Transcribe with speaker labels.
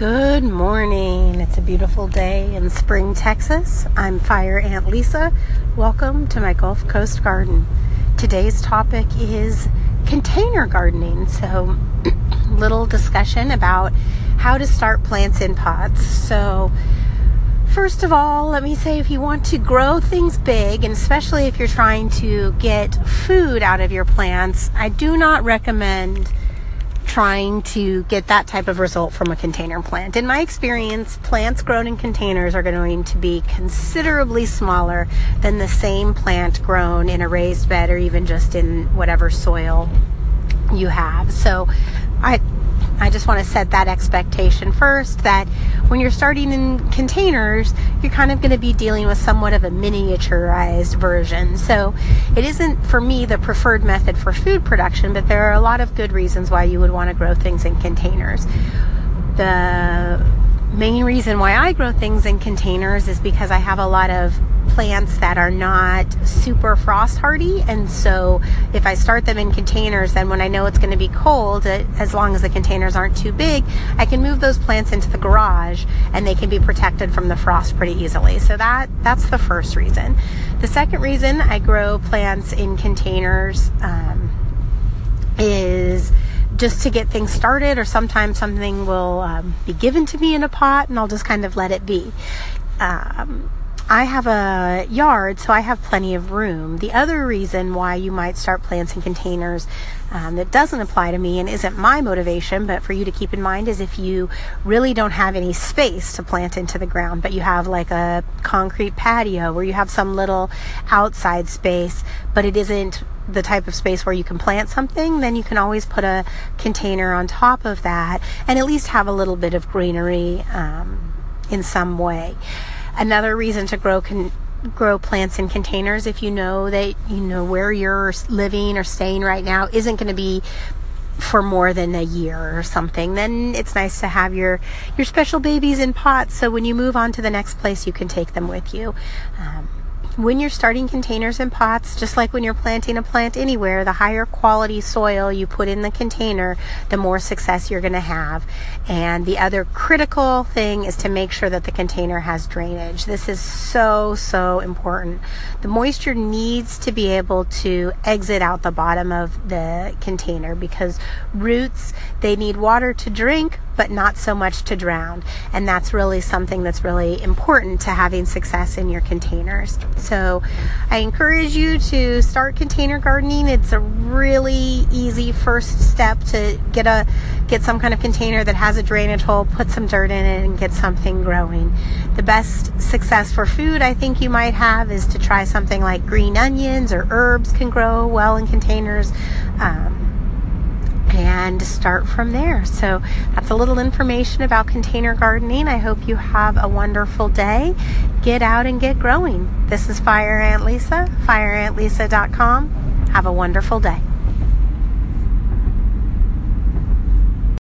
Speaker 1: Good morning. It's a beautiful day in Spring, Texas. I'm Fire Ant Lisa. Welcome to my Gulf Coast garden. Today's topic is container gardening. So, little discussion about how to start plants in pots. So, First of all, let me say if you want to grow things big, and especially if you're trying to get food out of your plants, I do not recommend trying to get that type of result from a container plant. In my experience, plants grown in containers are going to be considerably smaller than the same plant grown in a raised bed or even just in whatever soil you have. So I I just want to set that expectation first that when you're starting in containers, you're kind of going to be dealing with somewhat of a miniaturized version. So it isn't for me the preferred method for food production, but there are a lot of good reasons why you would want to grow things in containers. The main reason why I grow things in containers is because I have a lot of plants that are not super frost hardy. And so if I start them in containers, then when I know it's going to be cold, uh, as long as the containers aren't too big, I can move those plants into the garage and they can be protected from the frost pretty easily. So that, that's the first reason. The second reason I grow plants in containers um, is just to get things started, or sometimes something will um, be given to me in a pot and I'll just kind of let it be. Um, I have a yard, so I have plenty of room. The other reason why you might start plants in containers um, that doesn't apply to me and isn't my motivation, but for you to keep in mind is if you really don't have any space to plant into the ground, but you have like a concrete patio where you have some little outside space, but it isn't the type of space where you can plant something, then you can always put a container on top of that and at least have a little bit of greenery um, in some way. Another reason to grow can grow plants in containers if you know that you know where you're living or staying right now isn't going to be for more than a year or something then it's nice to have your your special babies in pots so when you move on to the next place you can take them with you. Um, when you're starting containers and pots, just like when you're planting a plant anywhere, the higher quality soil you put in the container, the more success you're going to have. And the other critical thing is to make sure that the container has drainage. This is so, so important. The moisture needs to be able to exit out the bottom of the container because roots, they need water to drink, but not so much to drown. And that's really something that's really important to having success in your containers. So I encourage you to start container gardening. It's a really easy first step to get a get some kind of container that has a drainage hole, put some dirt in it and get something growing. The best success for food I think you might have is to try something like green onions or herbs can grow well in containers. Um, and start from there. So that's a little information about container gardening. I hope you have a wonderful day. Get out and get growing. This is Fire Ant Lisa, fireantlisa.com. Have a wonderful day.